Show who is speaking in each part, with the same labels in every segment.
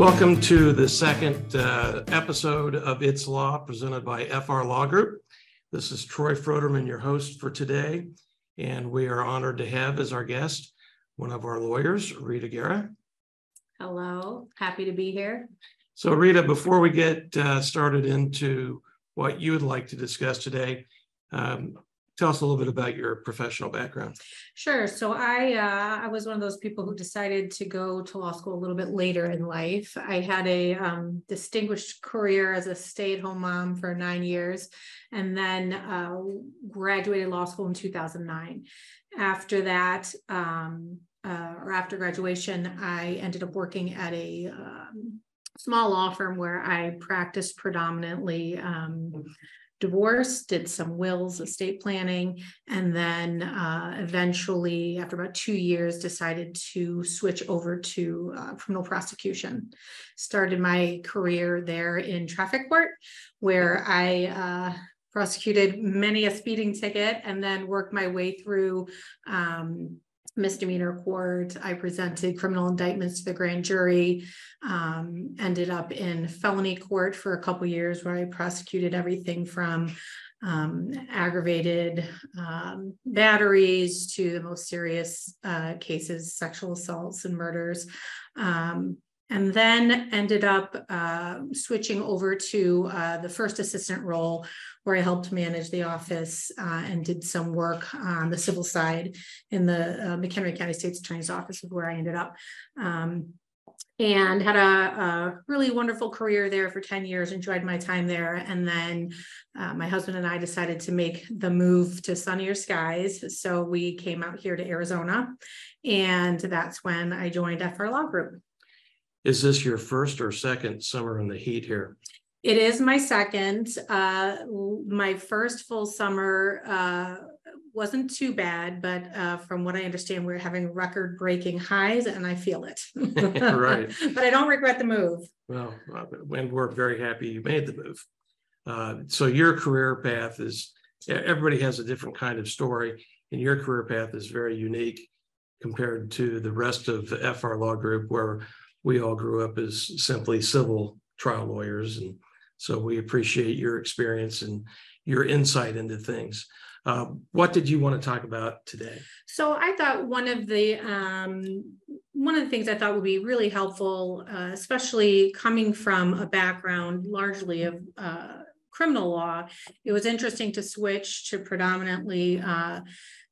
Speaker 1: Welcome to the second uh, episode of It's Law presented by FR Law Group. This is Troy Froderman, your host for today, and we are honored to have as our guest one of our lawyers, Rita Gara.
Speaker 2: Hello, happy to be here.
Speaker 1: So, Rita, before we get uh, started into what you would like to discuss today, um, tell us a little bit about your professional background.
Speaker 2: Sure. So I uh, I was one of those people who decided to go to law school a little bit later in life. I had a um, distinguished career as a stay-at-home mom for nine years, and then uh, graduated law school in 2009. After that, um, uh, or after graduation, I ended up working at a um, small law firm where I practiced predominantly um, divorce, did some wills, estate planning, and then uh, eventually, after about two years, decided to switch over to uh, criminal prosecution. Started my career there in traffic court, where I uh, prosecuted many a speeding ticket and then worked my way through. Um, misdemeanor court. I presented criminal indictments to the grand jury. Um, ended up in felony court for a couple years, where I prosecuted everything from um, aggravated um, batteries to the most serious uh, cases, sexual assaults and murders. Um, and then ended up uh, switching over to uh, the first assistant role where I helped manage the office uh, and did some work on the civil side in the uh, McHenry County State's Attorney's Office, is where I ended up. Um, and had a, a, really wonderful career there for 10 years, enjoyed my time there. And then uh, my husband and I decided to make the move to sunnier skies. So we came out here to Arizona, and that's when I joined FR Law Group.
Speaker 1: Is this your first or second summer in the heat here?
Speaker 2: It is my second. Uh, my first full summer uh, wasn't too bad, but uh, from what I understand, we're having record breaking highs and I feel it.
Speaker 1: right.
Speaker 2: But I don't regret the move.
Speaker 1: Well, and we're very happy you made the move. Uh, so your career path is, everybody has a different kind of story, and your career path is very unique compared to the rest of the FR Law Group, where we all grew up as simply civil trial lawyers. And so we appreciate your experience and your insight into things. Uh, what did you want to talk about today?
Speaker 2: So I thought one of the um, one of the things I thought would be really helpful, uh, especially coming from a background largely of uh, criminal law, it was interesting to switch to predominantly uh,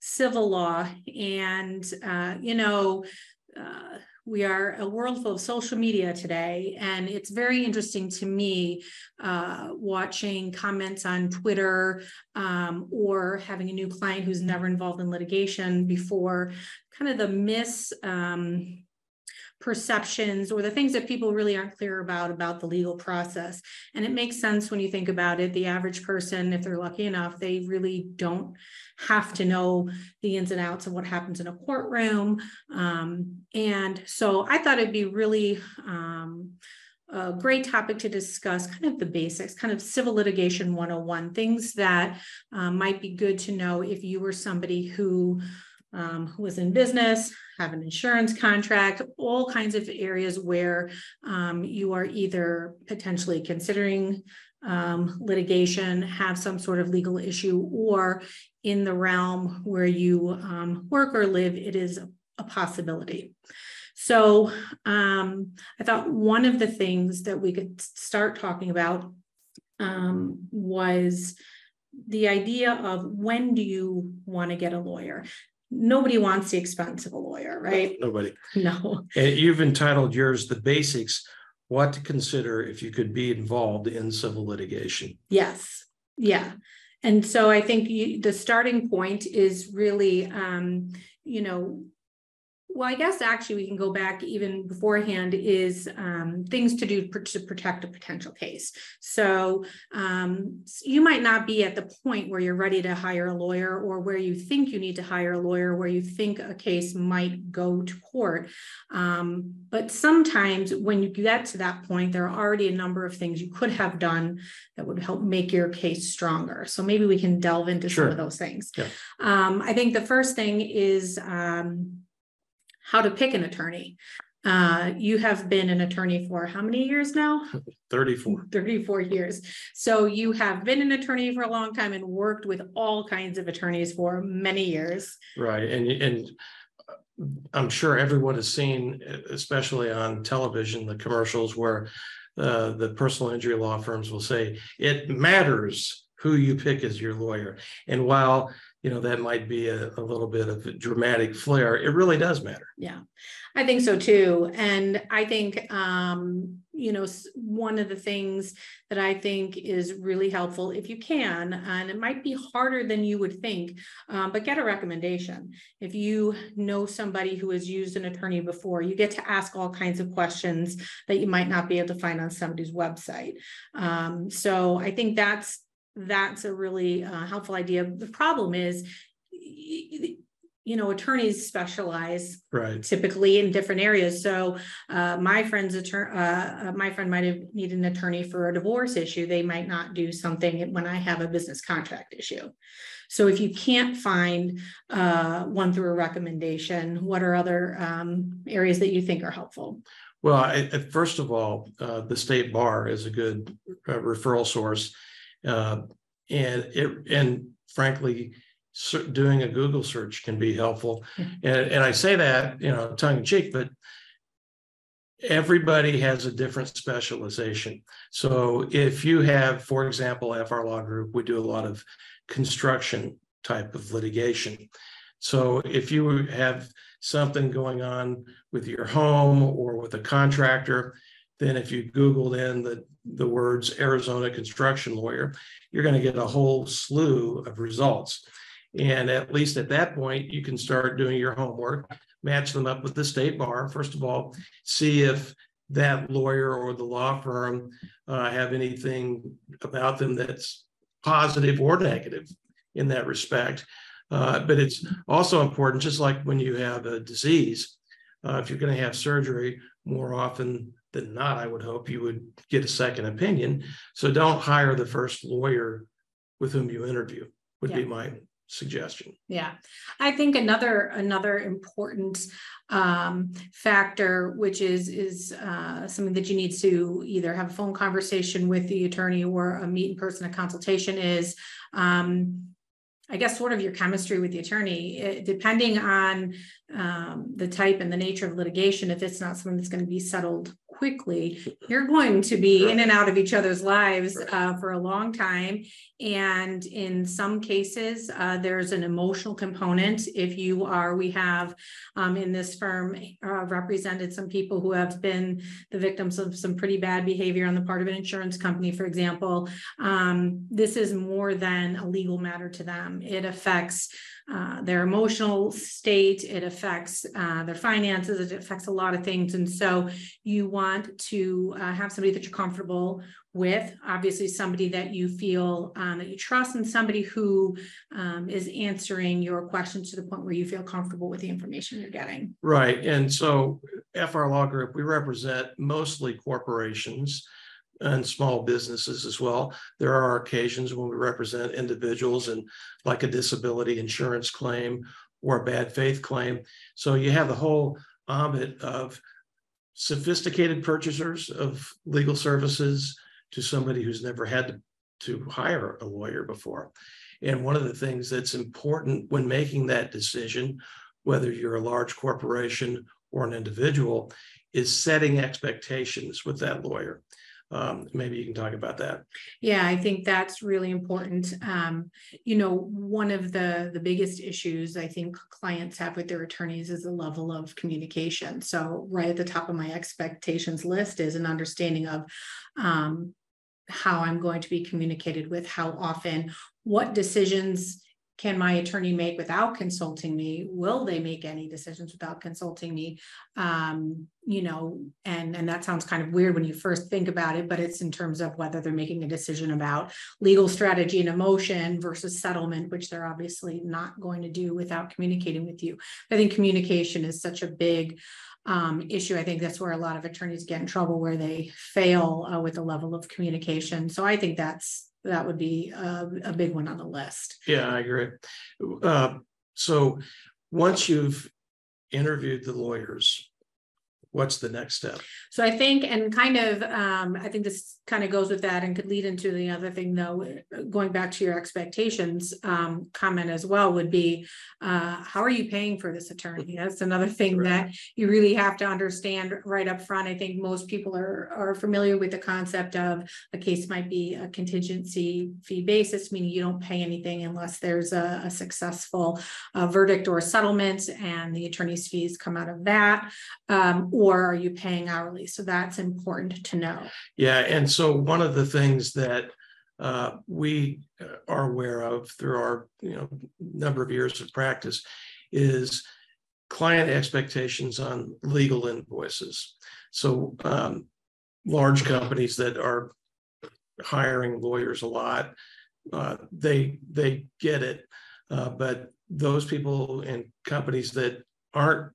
Speaker 2: civil law, and uh, you know uh, we are a world full of social media today, and it's very interesting to me uh, watching comments on Twitter um, or having a new client who's never involved in litigation before, kind of the miss. Um, perceptions or the things that people really aren't clear about about the legal process. And it makes sense when you think about it the average person if they're lucky enough they really don't have to know the ins and outs of what happens in a courtroom. Um, and so i thought it'd be really um, a great topic to discuss kind of the basics, kind of civil litigation 101, things that um, might be good to know if you were somebody who um, in business, have an insurance contract, all kinds of areas where um, you are either potentially considering um, litigation, have some sort of legal issue, or in the realm where you um, work or live, it is a possibility. So um, I thought one of the things that we could start talking about um, was the idea of when do you want to get a lawyer? Nobody wants the expense of a lawyer, right?
Speaker 1: Nobody.
Speaker 2: No.
Speaker 1: And you've entitled yours the basics what to consider if you could be involved in civil litigation.
Speaker 2: Yes. Yeah. And so I think you, the starting point is really, um, you know, well, I guess actually we can go back even beforehand is um, things to do to protect a potential case. So um, you might not be at the point where you're ready to hire a lawyer or where you think you need to hire a lawyer, where you think a case might go to court. Um, but sometimes when you get to that point, there are already a number of things you could have done that would help make your case stronger. So maybe we can delve into sure. some of those things. Yeah. Um, I think the first thing is um, how to pick an attorney. Uh, you have been an attorney for how many years now?
Speaker 1: Thirty-four.
Speaker 2: 34 years. So you have been an attorney for a long time and worked with all kinds of attorneys for many years.
Speaker 1: Right, and, and uh, I'm sure everyone has seen, especially on television, the commercials where uh, the personal injury law firms will say, it matters who you pick as your lawyer. And while, you know, that might be a, a little bit of dramatic flair, it really does matter.
Speaker 2: Yeah, I think so too. And I think, um, you know, one of the things that I think is really helpful, if you can, and it might be harder than you would think, um, but get a recommendation. If you know somebody who has used an attorney before, you get to ask all kinds of questions that you might not be able to find on somebody's website. Um, so I think that's, that's a really uh, helpful idea. The problem is, you know, attorneys specialize
Speaker 1: Right,
Speaker 2: typically in different areas. So uh, my friend's attorney, uh, uh, my friend might have needed an attorney for a divorce issue. They might not do something when I have a business contract issue. So if you can't find uh, one through a recommendation, what are other um, areas that you think are helpful?
Speaker 1: well, I, first of all, uh, the state bar is a good uh, referral source. Uh, and it, and frankly, doing a Google search can be helpful. And, and I say that, you know, tongue in cheek, but everybody has a different specialization. So if you have, for example, FR Law Group, we do a lot of construction type of litigation. So if you have something going on with your home or with a contractor, then if you Googled in the, the words Arizona construction lawyer, you're going to get a whole slew of results. And at least at that point, you can start doing your homework, match them up with the state bar. First of all, see if that lawyer or the law firm uh, have anything about them that's positive or negative in that respect. Uh, but it's also important, just like when you have a disease, uh, if you're going to have surgery, more often than not, I would hope you would get a second opinion. So don't hire the first lawyer with whom you interview, would be my suggestion.
Speaker 2: Yeah, I think another, another important um factor, which is, is uh something that you need to either have a phone conversation with the attorney or a meet in person, a consultation is um I guess sort of your chemistry with the attorney, eh, depending on um the type and the nature of litigation, if it's not something that's going to be settled quickly, you're going to be in and out of each other's lives uh for a long time. And in some cases, uh, there's an emotional component. If you are, we have um, in this firm uh, represented some people who have been the victims of some pretty bad behavior on the part of an insurance company, for example. Um, this is more than a legal matter to them. It affects uh, their emotional state, it affects uh, their finances, it affects a lot of things. And so you want to uh, have somebody that you're comfortable with, obviously somebody that you feel um, that you trust and somebody who um, is answering your questions to the point where you feel comfortable with the information you're getting.
Speaker 1: Right, and so FR Law Group, we represent mostly corporations and small businesses as well. There are occasions when we represent individuals and like a disability insurance claim or a bad faith claim. So you have the whole ambit of sophisticated purchasers of legal services to somebody who's never had to, to hire a lawyer before. And one of the things that's important when making that decision, whether you're a large corporation or an individual, is setting expectations with that lawyer. Um, maybe you can talk about that.
Speaker 2: Yeah, I think that's really important. Um, you know, one of the, the biggest issues I think clients have with their attorneys is the level of communication. So right at the top of my expectations list is an understanding of um, how I'm going to be communicated with, how often, what decisions can my attorney make without consulting me? Will they make any decisions without consulting me? Um, you know, and and that sounds kind of weird when you first think about it, but it's in terms of whether they're making a decision about legal strategy and emotion versus settlement, which they're obviously not going to do without communicating with you. I think communication is such a big um, issue. I think that's where a lot of attorneys get in trouble, where they fail uh, with the level of communication. So I think that's that would be a, a big one on the list.
Speaker 1: Yeah, I agree. Uh, so once you've interviewed the lawyers, what's the next step?
Speaker 2: So I think, and kind of, um, I think this kind of goes with that and could lead into the other thing though, going back to your expectations, um, comment as well would be, uh, how are you paying for this attorney? That's another thing that you really have to understand right up front. I think most people are, are familiar with the concept of a case might be a contingency fee basis, meaning you don't pay anything unless there's a, a successful uh, verdict or settlement and the attorney's fees come out of that. Um, or are you paying hourly? So that's important to know.
Speaker 1: Yeah, and so one of the things that uh, we are aware of through our you know number of years of practice is client expectations on legal invoices. So um, large companies that are hiring lawyers a lot, uh, they they get it, uh, but those people and companies that aren't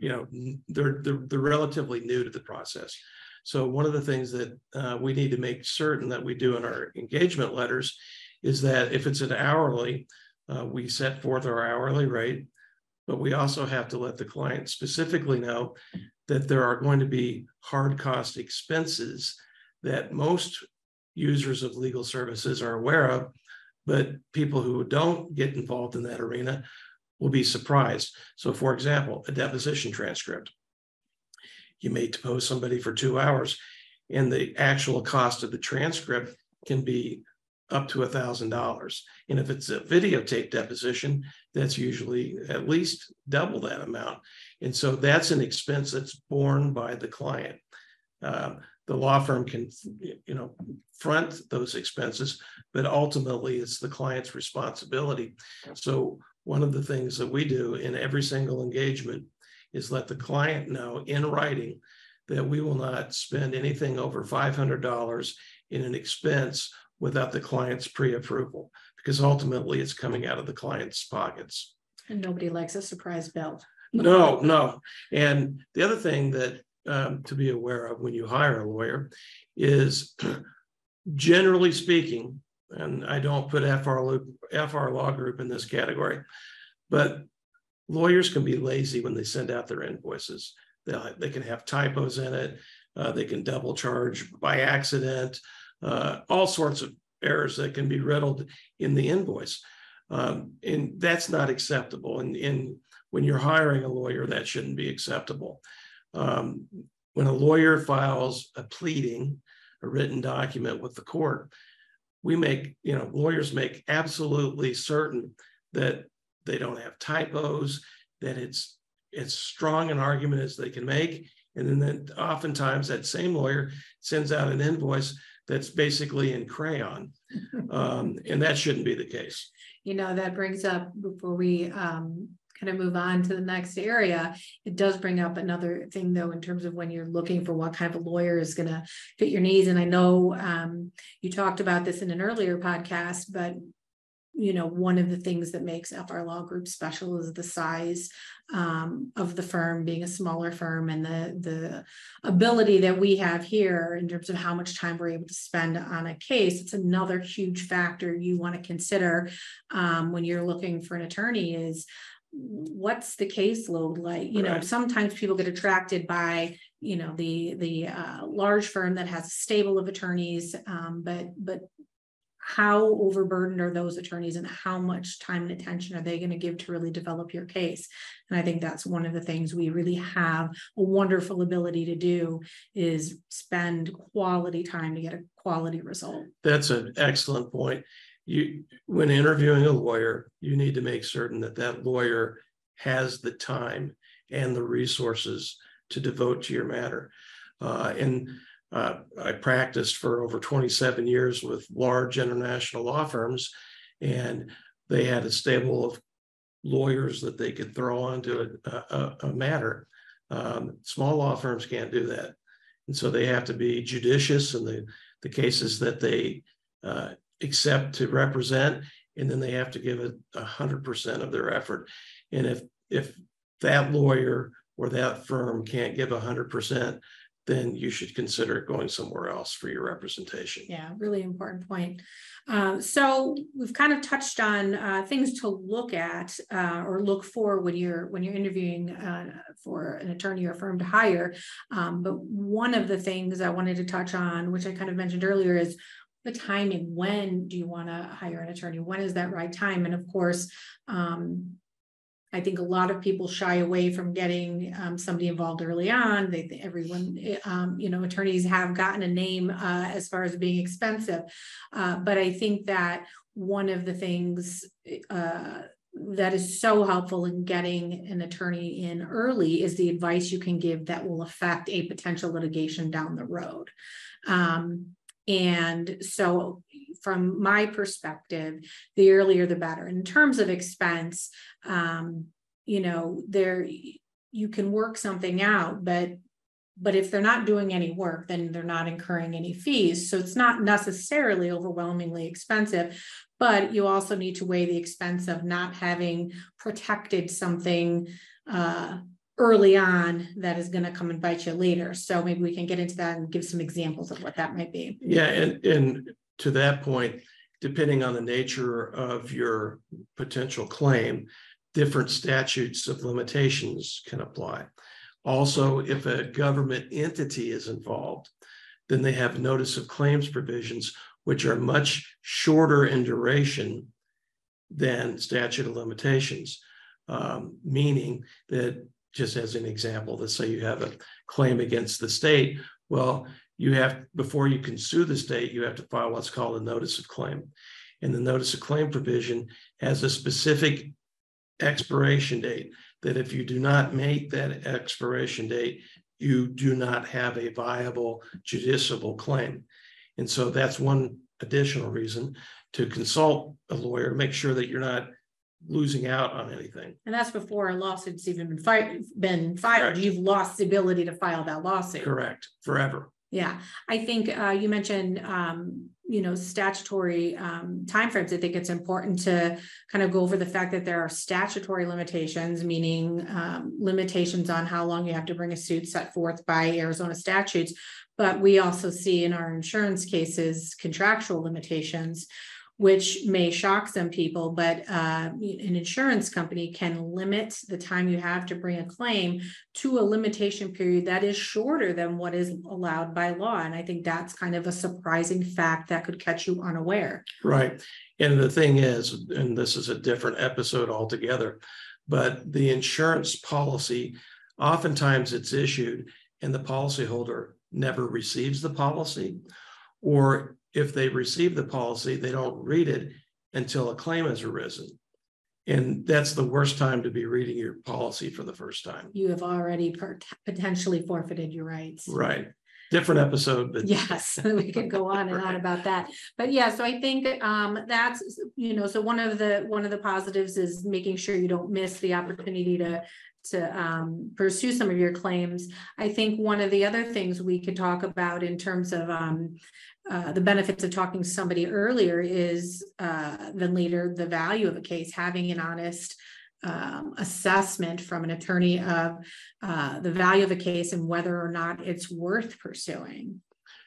Speaker 1: you know they're, they're they're relatively new to the process so one of the things that uh, we need to make certain that we do in our engagement letters is that if it's an hourly uh, we set forth our hourly rate but we also have to let the client specifically know that there are going to be hard cost expenses that most users of legal services are aware of but people who don't get involved in that arena will be surprised. So, for example, a deposition transcript. You may depose somebody for two hours, and the actual cost of the transcript can be up to a thousand dollars. And if it's a videotape deposition, that's usually at least double that amount. And so that's an expense that's borne by the client. Uh, the law firm can, you know, front those expenses, but ultimately it's the client's responsibility. So one of the things that we do in every single engagement is let the client know in writing that we will not spend anything over $500 in an expense without the client's pre-approval because ultimately it's coming out of the client's pockets.
Speaker 2: And nobody likes a surprise bill.
Speaker 1: No, no. And the other thing that um, to be aware of when you hire a lawyer is generally speaking, and I don't put FR, FR Law Group in this category, but lawyers can be lazy when they send out their invoices. They, they can have typos in it. Uh, they can double charge by accident, uh, all sorts of errors that can be riddled in the invoice. Um, and that's not acceptable. And, and when you're hiring a lawyer, that shouldn't be acceptable. Um, when a lawyer files a pleading, a written document with the court, we make, you know, lawyers make absolutely certain that they don't have typos, that it's it's strong an argument as they can make. And then, then oftentimes that same lawyer sends out an invoice that's basically in crayon. Um, and that shouldn't be the case.
Speaker 2: You know, that brings up before we um, kind of move on to the next area, it does bring up another thing though, in terms of when you're looking for what kind of a lawyer is going to fit your needs. And I know um, you talked about this in an earlier podcast, but you know, one of the things that makes FR Law Group special is the size um, of the firm being a smaller firm and the the ability that we have here in terms of how much time we're able to spend on a case. It's another huge factor you want to consider um, when you're looking for an attorney is what's the caseload like you know sometimes people get attracted by you know the the uh, large firm that has a stable of attorneys um, but but how overburdened are those attorneys and how much time and attention are they going to give to really develop your case? And i think that's one of the things we really have a wonderful ability to do is spend quality time to get a quality result.
Speaker 1: That's an excellent point. You when interviewing a lawyer you need to make certain that that lawyer has the time and the resources to devote to your matter. Uh, and uh, I practiced for over 27 years with large international law firms, and they had a stable of lawyers that they could throw onto a, a, a matter. Um, small law firms can't do that. And so they have to be judicious in the, the cases that they uh, accept to represent, and then they have to give it 100% of their effort. And if, if that lawyer or that firm can't give 100%, then you should consider going somewhere else for your representation.
Speaker 2: Yeah, really important point. Um, so we've kind of touched on uh, things to look at uh, or look for when you're when you're interviewing uh, for an attorney or firm to hire. Um, but one of the things I wanted to touch on, which I kind of mentioned earlier, is the timing. When do you want to hire an attorney? When is that right time? And of course, um, I think a lot of people shy away from getting um, somebody involved early on. They, everyone, eh, um, you know, attorneys have gotten a name uh, as far as being expensive, uh, but I think that one of the things uh, that is so helpful in getting an attorney in early is the advice you can give that will affect a potential litigation down the road. Um, and so from my perspective, the earlier the better. In terms of expense, um, you know, there you can work something out, but but if they're not doing any work, then they're not incurring any fees. So it's not necessarily overwhelmingly expensive, but you also need to weigh the expense of not having protected something uh, early on that is going to come and bite you later. So maybe we can get into that and give some examples of what that might be.
Speaker 1: Yeah, and and to that point, depending on the nature of your potential claim, different statutes of limitations can apply. Also, if a government entity is involved, then they have notice of claims provisions, which are much shorter in duration than statute of limitations, um, meaning that just as an example, let's say you have a claim against the state. Well, you have, before you can sue the state, you have to file what's called a notice of claim. And the notice of claim provision has a specific expiration date that if you do not make that expiration date, you do not have a viable judiciable claim. And so that's one additional reason to consult a lawyer to make sure that you're not losing out on anything.
Speaker 2: And that's before a lawsuit's even been fi- been filed.
Speaker 1: Correct.
Speaker 2: You've lost the ability to file that lawsuit.
Speaker 1: Correct, forever.
Speaker 2: Yeah, I think uh, you mentioned, um, you know, statutory um, timeframes. I think it's important to kind of go over the fact that there are statutory limitations, meaning um, limitations on how long you have to bring a suit set forth by Arizona statutes. But we also see in our insurance cases contractual limitations, which may shock some people, but uh, an insurance company can limit the time you have to bring a claim to a limitation period that is shorter than what is allowed by law. And I think that's kind of a surprising fact that could catch you unaware.
Speaker 1: Right. And the thing is, and this is a different episode altogether, but the insurance policy, oftentimes it's issued and the policyholder never receives the policy or if they receive the policy, they don't read it until a claim has arisen. And that's the worst time to be reading your policy for the first time.
Speaker 2: You have already potentially forfeited your rights.
Speaker 1: Right. Different episode, but
Speaker 2: yes, we could go on and on about that. But yeah, so I think um, that's you know, so one of the one of the positives is making sure you don't miss the opportunity to to um, pursue some of your claims. I think one of the other things we could talk about in terms of um, uh, the benefits of talking to somebody earlier is uh, than later the value of a case, having an honest um, assessment from an attorney of uh, the value of a case and whether or not it's worth pursuing.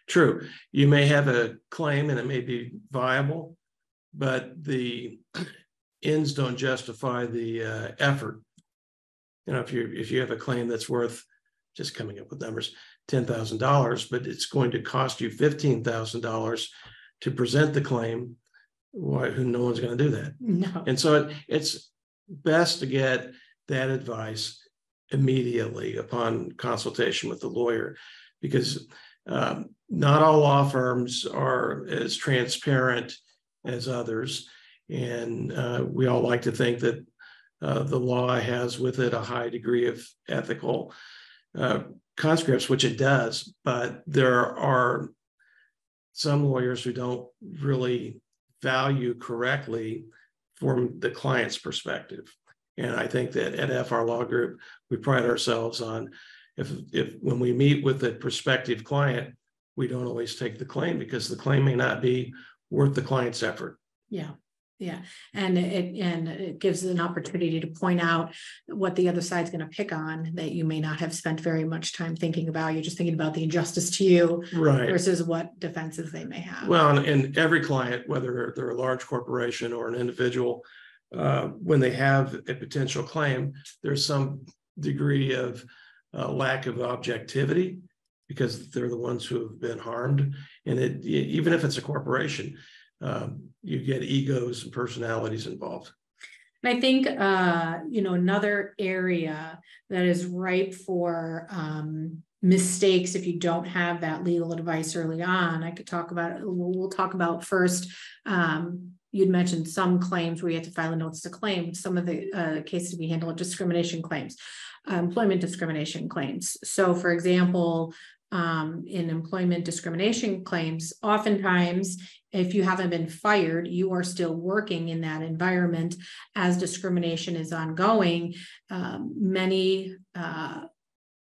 Speaker 1: True. You may have a claim and it may be viable, but the ends don't justify the uh, effort you know, if you if you have a claim that's worth just coming up with numbers, ten thousand dollars, but it's going to cost you fifteen thousand dollars to present the claim, why who no one's going to do that.
Speaker 2: No.
Speaker 1: And so it, it's best to get that advice immediately upon consultation with the lawyer, because um, not all law firms are as transparent as others, and uh, we all like to think that uh, the law has with it a high degree of ethical uh, conscripts, which it does, but there are some lawyers who don't really value correctly from the client's perspective. And I think that at FR Law Group, we pride ourselves on if if when we meet with a prospective client, we don't always take the claim because the claim may not be worth the client's effort.
Speaker 2: Yeah. Yeah, and it, and it gives an opportunity to point out what the other side's gonna pick on that you may not have spent very much time thinking about. You're just thinking about the injustice to you
Speaker 1: Right.
Speaker 2: versus what defenses they may have.
Speaker 1: Well, and, and every client, whether they're a large corporation or an individual, uh, when they have a potential claim, there's some degree of uh, lack of objectivity because they're the ones who have been harmed. And it, even if it's a corporation, um, you get egos and personalities involved.
Speaker 2: And I think, uh, you know, another area that is ripe for, um, mistakes if you don't have that legal advice early on, I could talk about, we'll, talk about first. Um, you'd mentioned some claims where you have to file a notice to claim, some of the, uh, cases we handle are discrimination claims. Employment discrimination claims. So for example, um, in employment discrimination claims, oftentimes if you haven't been fired, you are still working in that environment as discrimination is ongoing. Um, many uh,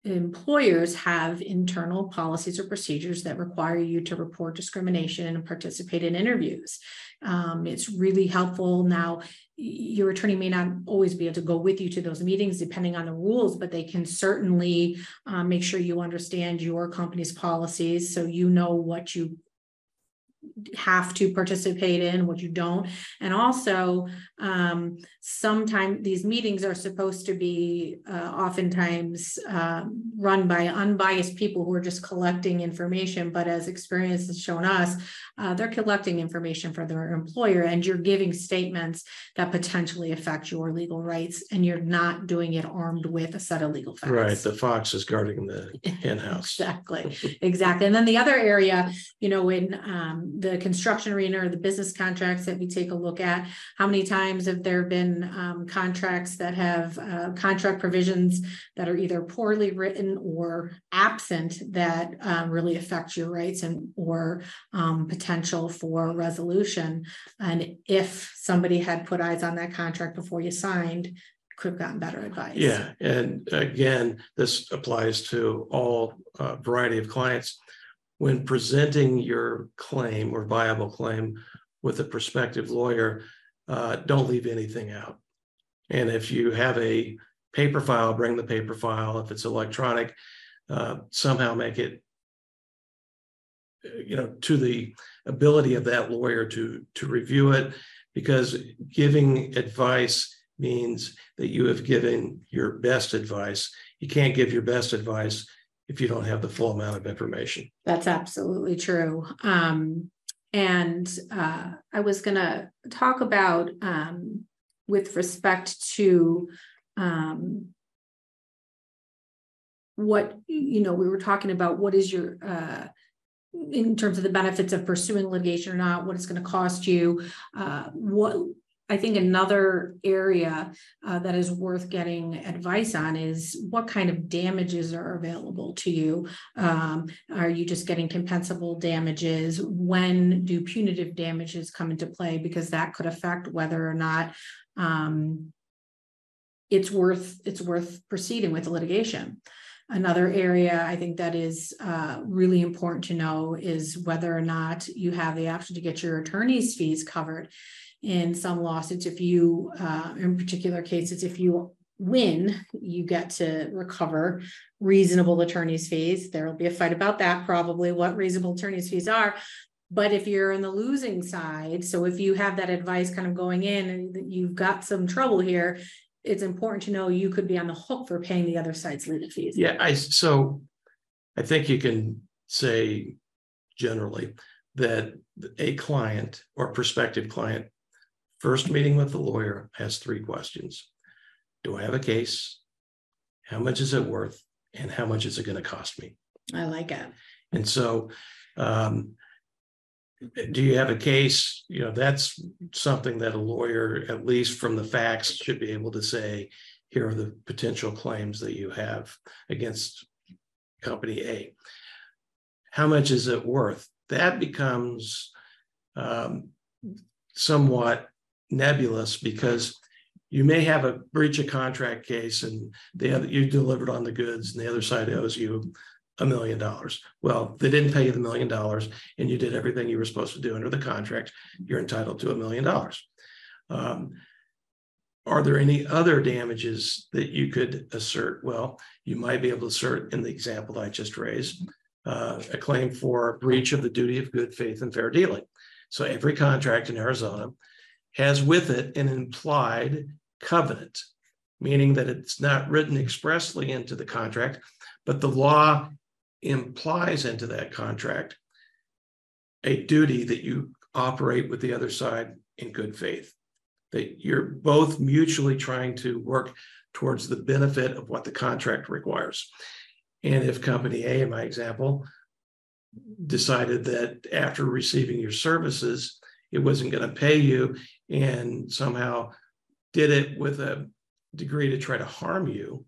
Speaker 2: employers have internal policies or procedures that require you to report discrimination and participate in interviews. Um, it's really helpful now. Your attorney may not always be able to go with you to those meetings depending on the rules, but they can certainly uh, make sure you understand your company's policies so you know what you have to participate in, what you don't. And also, um, sometimes these meetings are supposed to be uh, oftentimes um, run by unbiased people who are just collecting information. But as experience has shown us, uh, they're collecting information for their employer and you're giving statements that potentially affect your legal rights and you're not doing it armed with a set of legal facts.
Speaker 1: Right. The fox is guarding the hen house.
Speaker 2: Exactly, exactly. And then the other area, you know, in um the construction arena or the business contracts that we take a look at. How many times have there been um contracts that have uh contract provisions that are either poorly written or absent that um really affect your rights and or um potential for resolution? And if somebody had put eyes on that contract before you signed, could have gotten better advice.
Speaker 1: Yeah, and again, this applies to all uh, variety of clients. When presenting your claim or viable claim with a prospective lawyer, uh, don't leave anything out. And if you have a paper file, bring the paper file. If it's electronic, uh, somehow make it, you know, to the ability of that lawyer to to review it, because giving advice means that you have given your best advice. You can't give your best advice if you don't have the full amount of information.
Speaker 2: That's absolutely true. Um, and uh, I was gonna talk about um, with respect to um, what, you know, we were talking about what is your uh, in terms of the benefits of pursuing litigation or not, what it's gonna cost you, uh, what I think another area uh, that is worth getting advice on is what kind of damages are available to you. Um, are you just getting compensable damages? When do punitive damages come into play? Because that could affect whether or not um, it's worth it's worth proceeding with the litigation. Another area I think that is uh, really important to know is whether or not you have the option to get your attorney's fees covered in some lawsuits, if you, uh, in particular cases, if you win, you get to recover reasonable attorney's fees. There will be a fight about that, probably what reasonable attorney's fees are. But if you're in the losing side, so if you have that advice kind of going in and you've got some trouble here, it's important to know you could be on the hook for paying the other side's legal fees.
Speaker 1: Yeah, I, so I think you can say generally that a client or prospective client first meeting with the lawyer has three questions. Do I have a case? How much is it worth? And how much is it going to cost me?
Speaker 2: I like it.
Speaker 1: And so, um, do you have a case? You know, that's something that a lawyer, at least from the facts, should be able to say, here are the potential claims that you have against company A. How much is it worth? That becomes um, somewhat nebulous because you may have a breach of contract case and you delivered on the goods and the other side owes you a million dollars. Well, they didn't pay you the million dollars and you did everything you were supposed to do under the contract. You're entitled to a million dollars. Um, are there any other damages that you could assert? Well, you might be able to assert in the example I just raised, uh, a claim for breach of the duty of good faith and fair dealing. So every contract in Arizona has with it an implied covenant, meaning that it's not written expressly into the contract, but the law implies into that contract a duty that you operate with the other side in good faith, that you're both mutually trying to work towards the benefit of what the contract requires. And if company A, in my example, decided that after receiving your services, it wasn't going to pay you and somehow did it with a degree to try to harm you,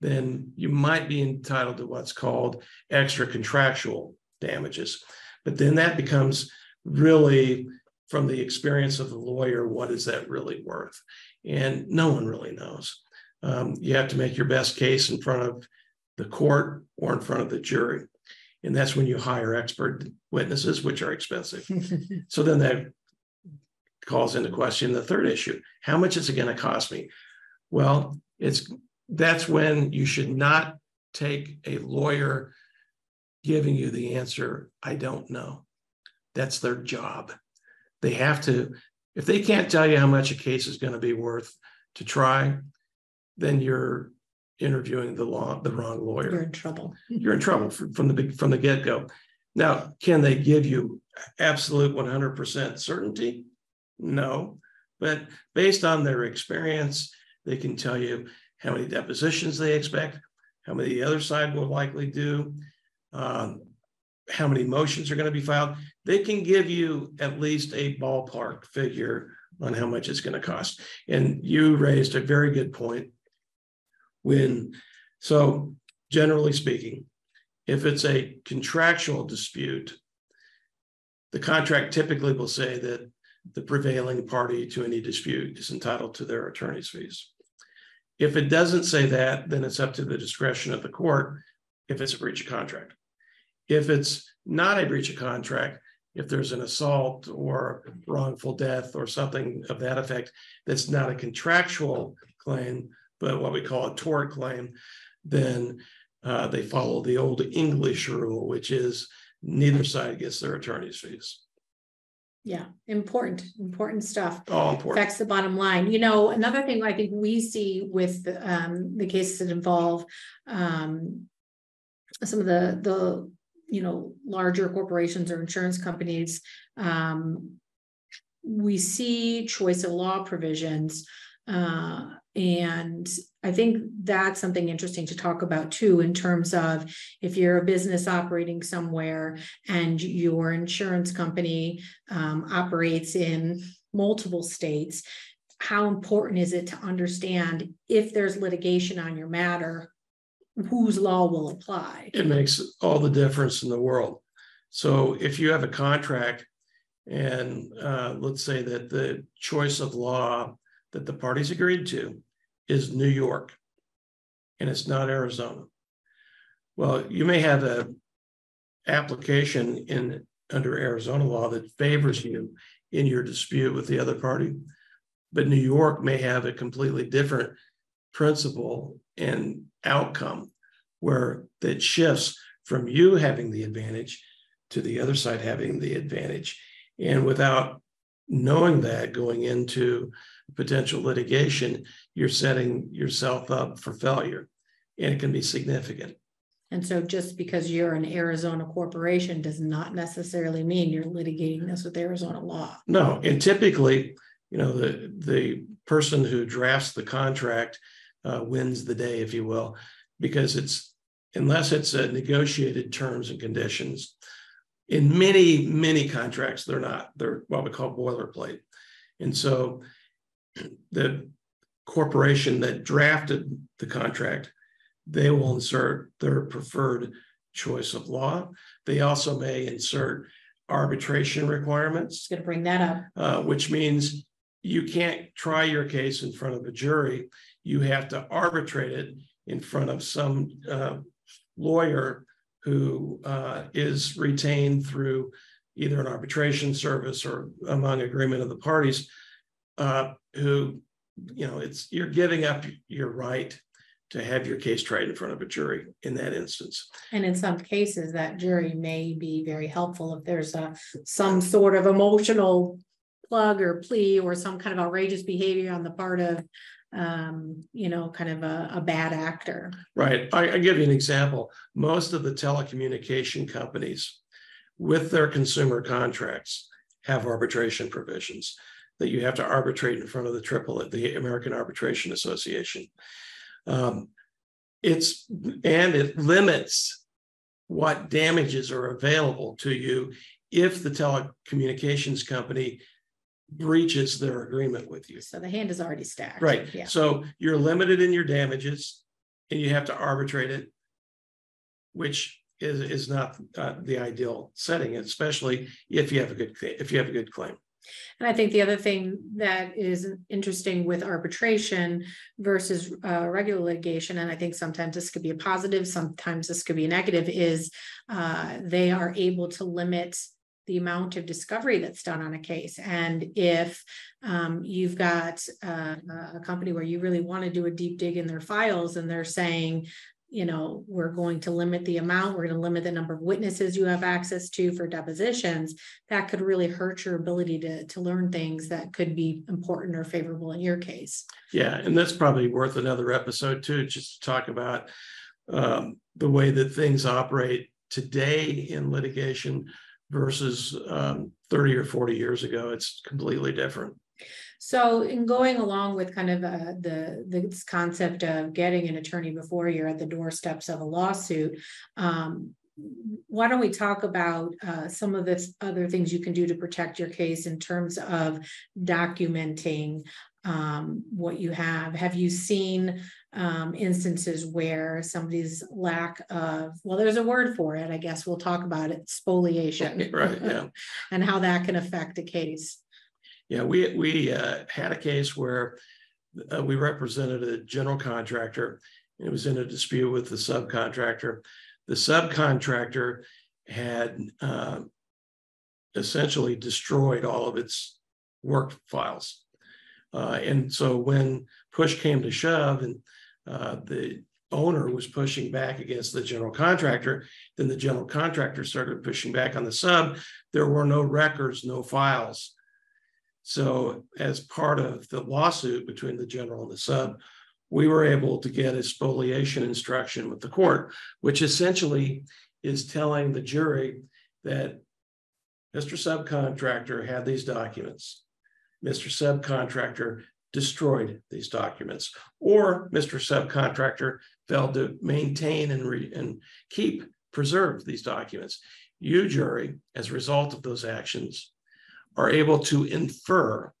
Speaker 1: then you might be entitled to what's called extra contractual damages. But then that becomes really from the experience of the lawyer, what is that really worth? And no one really knows. Um, you have to make your best case in front of the court or in front of the jury. And that's when you hire expert witnesses, which are expensive. so then that calls into question the third issue how much is it going to cost me? Well, it's that's when you should not take a lawyer giving you the answer, I don't know. That's their job. They have to, if they can't tell you how much a case is going to be worth to try, then you're interviewing the law, the wrong lawyer.
Speaker 2: You're in trouble.
Speaker 1: You're in trouble from, the from the get go. Now, can they give you absolute 100% certainty? No, but based on their experience, they can tell you how many depositions they expect, how many the other side will likely do, um, how many motions are going to be filed. They can give you at least a ballpark figure on how much it's going to cost. And you raised a very good point. When, so generally speaking, if it's a contractual dispute, the contract typically will say that the prevailing party to any dispute is entitled to their attorney's fees. If it doesn't say that, then it's up to the discretion of the court if it's a breach of contract. If it's not a breach of contract, if there's an assault or wrongful death or something of that effect that's not a contractual claim, but what we call a tort claim, then uh, they follow the old English rule, which is neither side gets their attorney's fees.
Speaker 2: Yeah, important, important stuff.
Speaker 1: All important.
Speaker 2: Affects the bottom line. You know, another thing I think we see with um the cases that involve um some of the the you know larger corporations or insurance companies um we see choice of law provisions uh and I think that's something interesting to talk about too, in terms of if you're a business operating somewhere and your insurance company um, operates in multiple states, how important is it to understand if there's litigation on your matter, whose law will apply?
Speaker 1: It makes all the difference in the world. So if you have a contract and uh, let's say that the choice of law that the parties agreed to is New York and it's not Arizona. Well, you may have a application in under Arizona law that favors you in your dispute with the other party, but New York may have a completely different principle and outcome where that shifts from you having the advantage to the other side having the advantage. And without knowing that going into potential litigation, you're setting yourself up for failure and it can be significant.
Speaker 2: And so just because you're an Arizona corporation does not necessarily mean you're litigating this with Arizona law.
Speaker 1: No, and typically, you know, the the person who drafts the contract uh, wins the day, if you will, because it's unless it's a negotiated terms and conditions. In many many contracts, they're not. They're what we call boilerplate, and so the corporation that drafted the contract, they will insert their preferred choice of law. They also may insert arbitration requirements.
Speaker 2: Just gonna bring that up.
Speaker 1: Uh, which means you can't try your case in front of a jury. You have to arbitrate it in front of some uh, lawyer who uh, is retained through either an arbitration service or among agreement of the parties uh, who, you know, it's you're giving up your right to have your case tried in front of a jury in that instance.
Speaker 2: And in some cases, that jury may be very helpful if there's a some sort of emotional plug or plea or some kind of outrageous behavior on the part of um, you know, kind of a, a bad actor.
Speaker 1: Right. I, I give you an example. Most of the telecommunication companies with their consumer contracts have arbitration provisions that you have to arbitrate in front of the triple the American Arbitration Association. Um, it's and it limits what damages are available to you if the telecommunications company breaches their agreement with you.
Speaker 2: So the hand is already stacked.
Speaker 1: Right.
Speaker 2: Yeah.
Speaker 1: So you're limited in your damages and you have to arbitrate it, which is, is not uh, the ideal setting, especially if you have a good, if you have a good claim.
Speaker 2: And I think the other thing that is interesting with arbitration versus uh, regular litigation, and I think sometimes this could be a positive, sometimes this could be a negative, is uh, they are able to limit the amount of discovery that's done on a case. And if um, you've got uh, a company where you really want to do a deep dig in their files and they're saying, you know, we're going to limit the amount, we're going to limit the number of witnesses you have access to for depositions, that could really hurt your ability to, to learn things that could be important or favorable in your case.
Speaker 1: Yeah, and that's probably worth another episode too, just to talk about um, the way that things operate today in litigation versus um, 30 or 40 years ago. It's completely different.
Speaker 2: So in going along with kind of uh, the this concept of getting an attorney before you're at the doorsteps of a lawsuit, um, why don't we talk about uh, some of the other things you can do to protect your case in terms of documenting um, what you have? Have you seen um, instances where somebody's lack of, well, there's a word for it, I guess we'll talk about it, spoliation.
Speaker 1: right. Yeah.
Speaker 2: and how that can affect a case.
Speaker 1: Yeah, we we uh, had a case where uh, we represented a general contractor. And it was in a dispute with the subcontractor. The subcontractor had uh, essentially destroyed all of its work files. Uh, and so when push came to shove and uh, the owner was pushing back against the general contractor, then the general contractor started pushing back on the sub. There were no records, no files. So, as part of the lawsuit between the general and the sub, we were able to get a spoliation instruction with the court, which essentially is telling the jury that Mr. Subcontractor had these documents. Mr. Subcontractor destroyed these documents, or Mr. Subcontractor failed to maintain and, re- and keep, preserve these documents. You, jury, as a result of those actions, are able to infer,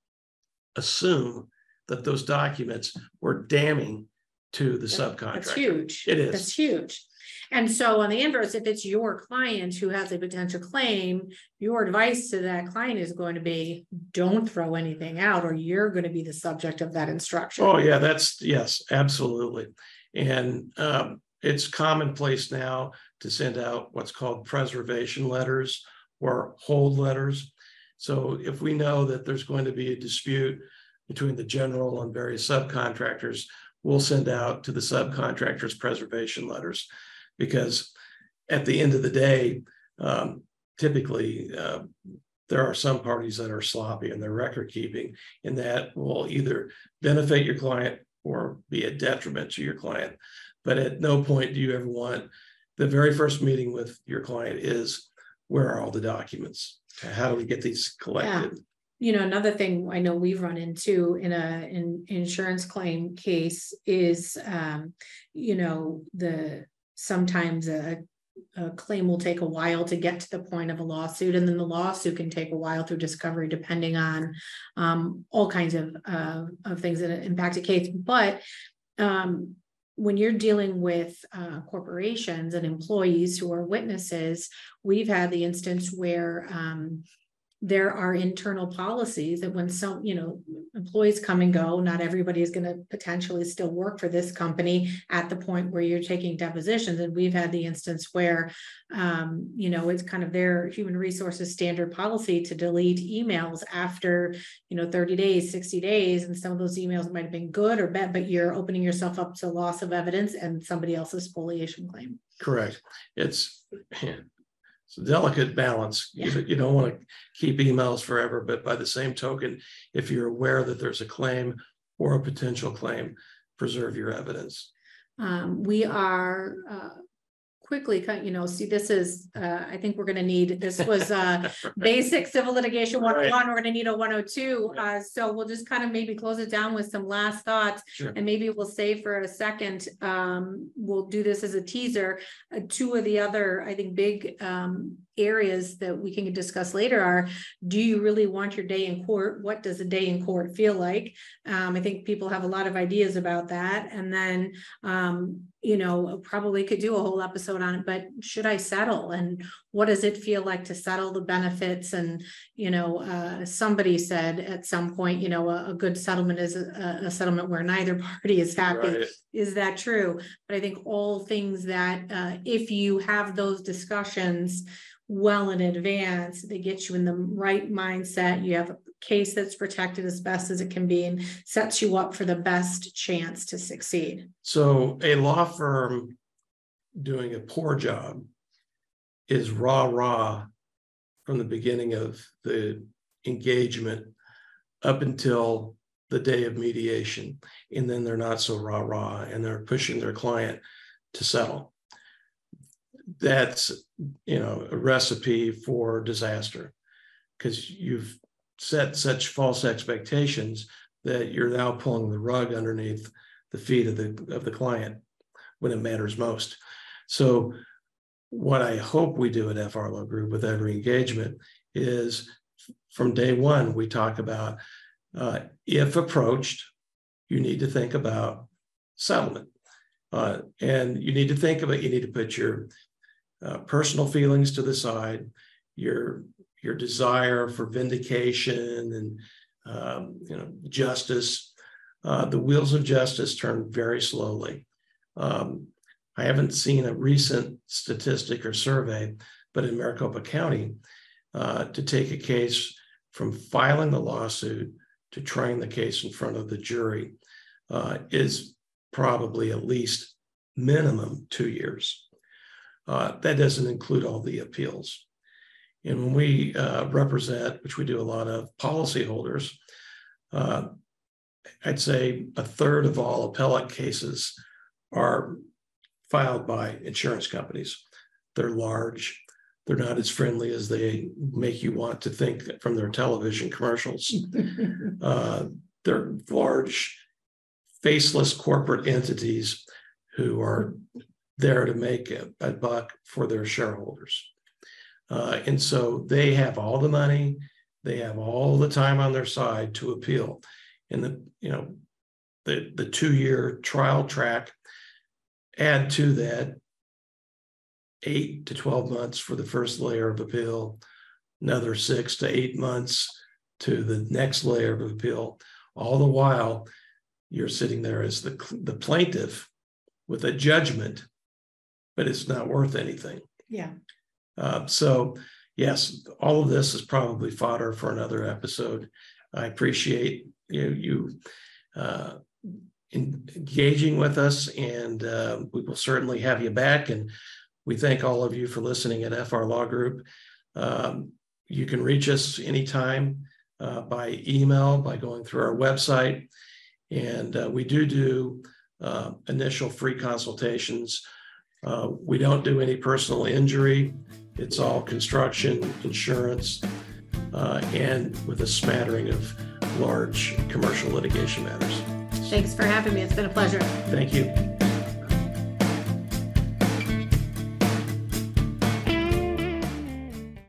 Speaker 1: assume that those documents were damning to the subcontractor.
Speaker 2: That's huge.
Speaker 1: It is.
Speaker 2: That's huge. And so on the inverse, if it's your client who has a potential claim, your advice to that client is going to be don't throw anything out or you're going to be the subject of that instruction.
Speaker 1: Oh, yeah, that's yes, absolutely. And um, it's commonplace now to send out what's called preservation letters or hold letters. So if we know that there's going to be a dispute between the general and various subcontractors, we'll send out to the subcontractors preservation letters because at the end of the day, um, typically uh, there are some parties that are sloppy in their record keeping, and that will either benefit your client or be a detriment to your client. But at no point do you ever want the very first meeting with your client is where are all the documents? How do we get these collected? Yeah.
Speaker 2: you know another thing i know we've run into in a in insurance claim case is um you know the sometimes a, a claim will take a while to get to the point of a lawsuit and then the lawsuit can take a while through discovery depending on um, all kinds of uh, of things that impact a case but um, when you're dealing with uh, corporations and employees who are witnesses we've had the instance where um, there are internal policies that when some, you know, employees come and go, not everybody is gonna potentially still work for this company at the point where you're taking depositions. And we've had the instance where, um, you know, it's kind of their human resources standard policy to delete emails after, you know, thirty days, sixty days, and some of those emails might have been good or bad, but you're opening yourself up to loss of evidence and somebody else's spoliation claim.
Speaker 1: Correct. It's, it's a delicate balance. You,
Speaker 2: Yeah.
Speaker 1: you don't want to keep emails forever, but by the same token, if you're aware that there's a claim or a potential claim, preserve your evidence.
Speaker 2: Um, we are, uh, quickly, you know, see, this is, uh, I think we're gonna need, this was, uh, basic civil litigation one oh one, we're gonna need a one oh two. Uh, so we'll just kind of maybe close it down with some last thoughts.
Speaker 1: Sure.
Speaker 2: And maybe we'll say for a second, um, we'll do this as a teaser. Uh, two of the other, I think, big, um, areas that we can discuss later are, do you really want your day in court? What does a day in court feel like? Um, I think people have a lot of ideas about that. And then, um, you know, probably could do a whole episode on it, but should I settle? And what does it feel like to settle the benefits? And, you know, uh, somebody said at some point, you know, a, a good settlement is a, a settlement where neither party is happy.
Speaker 1: Right.
Speaker 2: Is that true? But I think all things that, uh, if you have those discussions well in advance, they get you in the right mindset. You have a case that's protected as best as it can be and sets you up for the best chance to succeed.
Speaker 1: So a law firm doing a poor job is rah rah from the beginning of the engagement up until the day of mediation. And then they're not so rah rah and they're pushing their client to settle. That's, you know, a recipe for disaster because you've set such false expectations that you're now pulling the rug underneath the feet of the of the client when it matters most. So what I hope we do at FR Law Group with every engagement is from day one, we talk about uh, if approached, you need to think about settlement. Uh, and you need to think about, you need to put your uh, personal feelings to the side, your your desire for vindication and um, you know justice. Uh, the wheels of justice turn very slowly. Um, I haven't seen a recent statistic or survey, but in Maricopa County, uh, to take a case from filing the lawsuit to trying the case in front of the jury uh, is probably at least minimum two years. Uh, that doesn't include all the appeals. And when we uh, represent, which we do a lot of, policyholders, uh, I'd say a third of all appellate cases are filed by insurance companies. They're large. They're not as friendly as they make you want to think from their television commercials. Uh, they're large, faceless corporate entities who are there to make a, a buck for their shareholders. Uh, and so they have all the money, they have all the time on their side to appeal. And the, you know, the, the two-year trial track, add to that eight to 12 months for the first layer of appeal, another six to eight months to the next layer of appeal. All the while, you're sitting there as the, the plaintiff with a judgment, but it's not worth anything.
Speaker 2: Yeah,
Speaker 1: Uh, so, yes, all of this is probably fodder for another episode. I appreciate you you uh, engaging with us, and uh, we will certainly have you back. And we thank all of you for listening at FR Law Group. Um, you can reach us anytime uh, by email by going through our website, and uh, we do do uh, initial free consultations. Uh, we don't do any personal injury. It's all construction, insurance, uh, and with a smattering of large commercial litigation matters.
Speaker 2: Thanks for having me. It's been a pleasure.
Speaker 1: Thank you.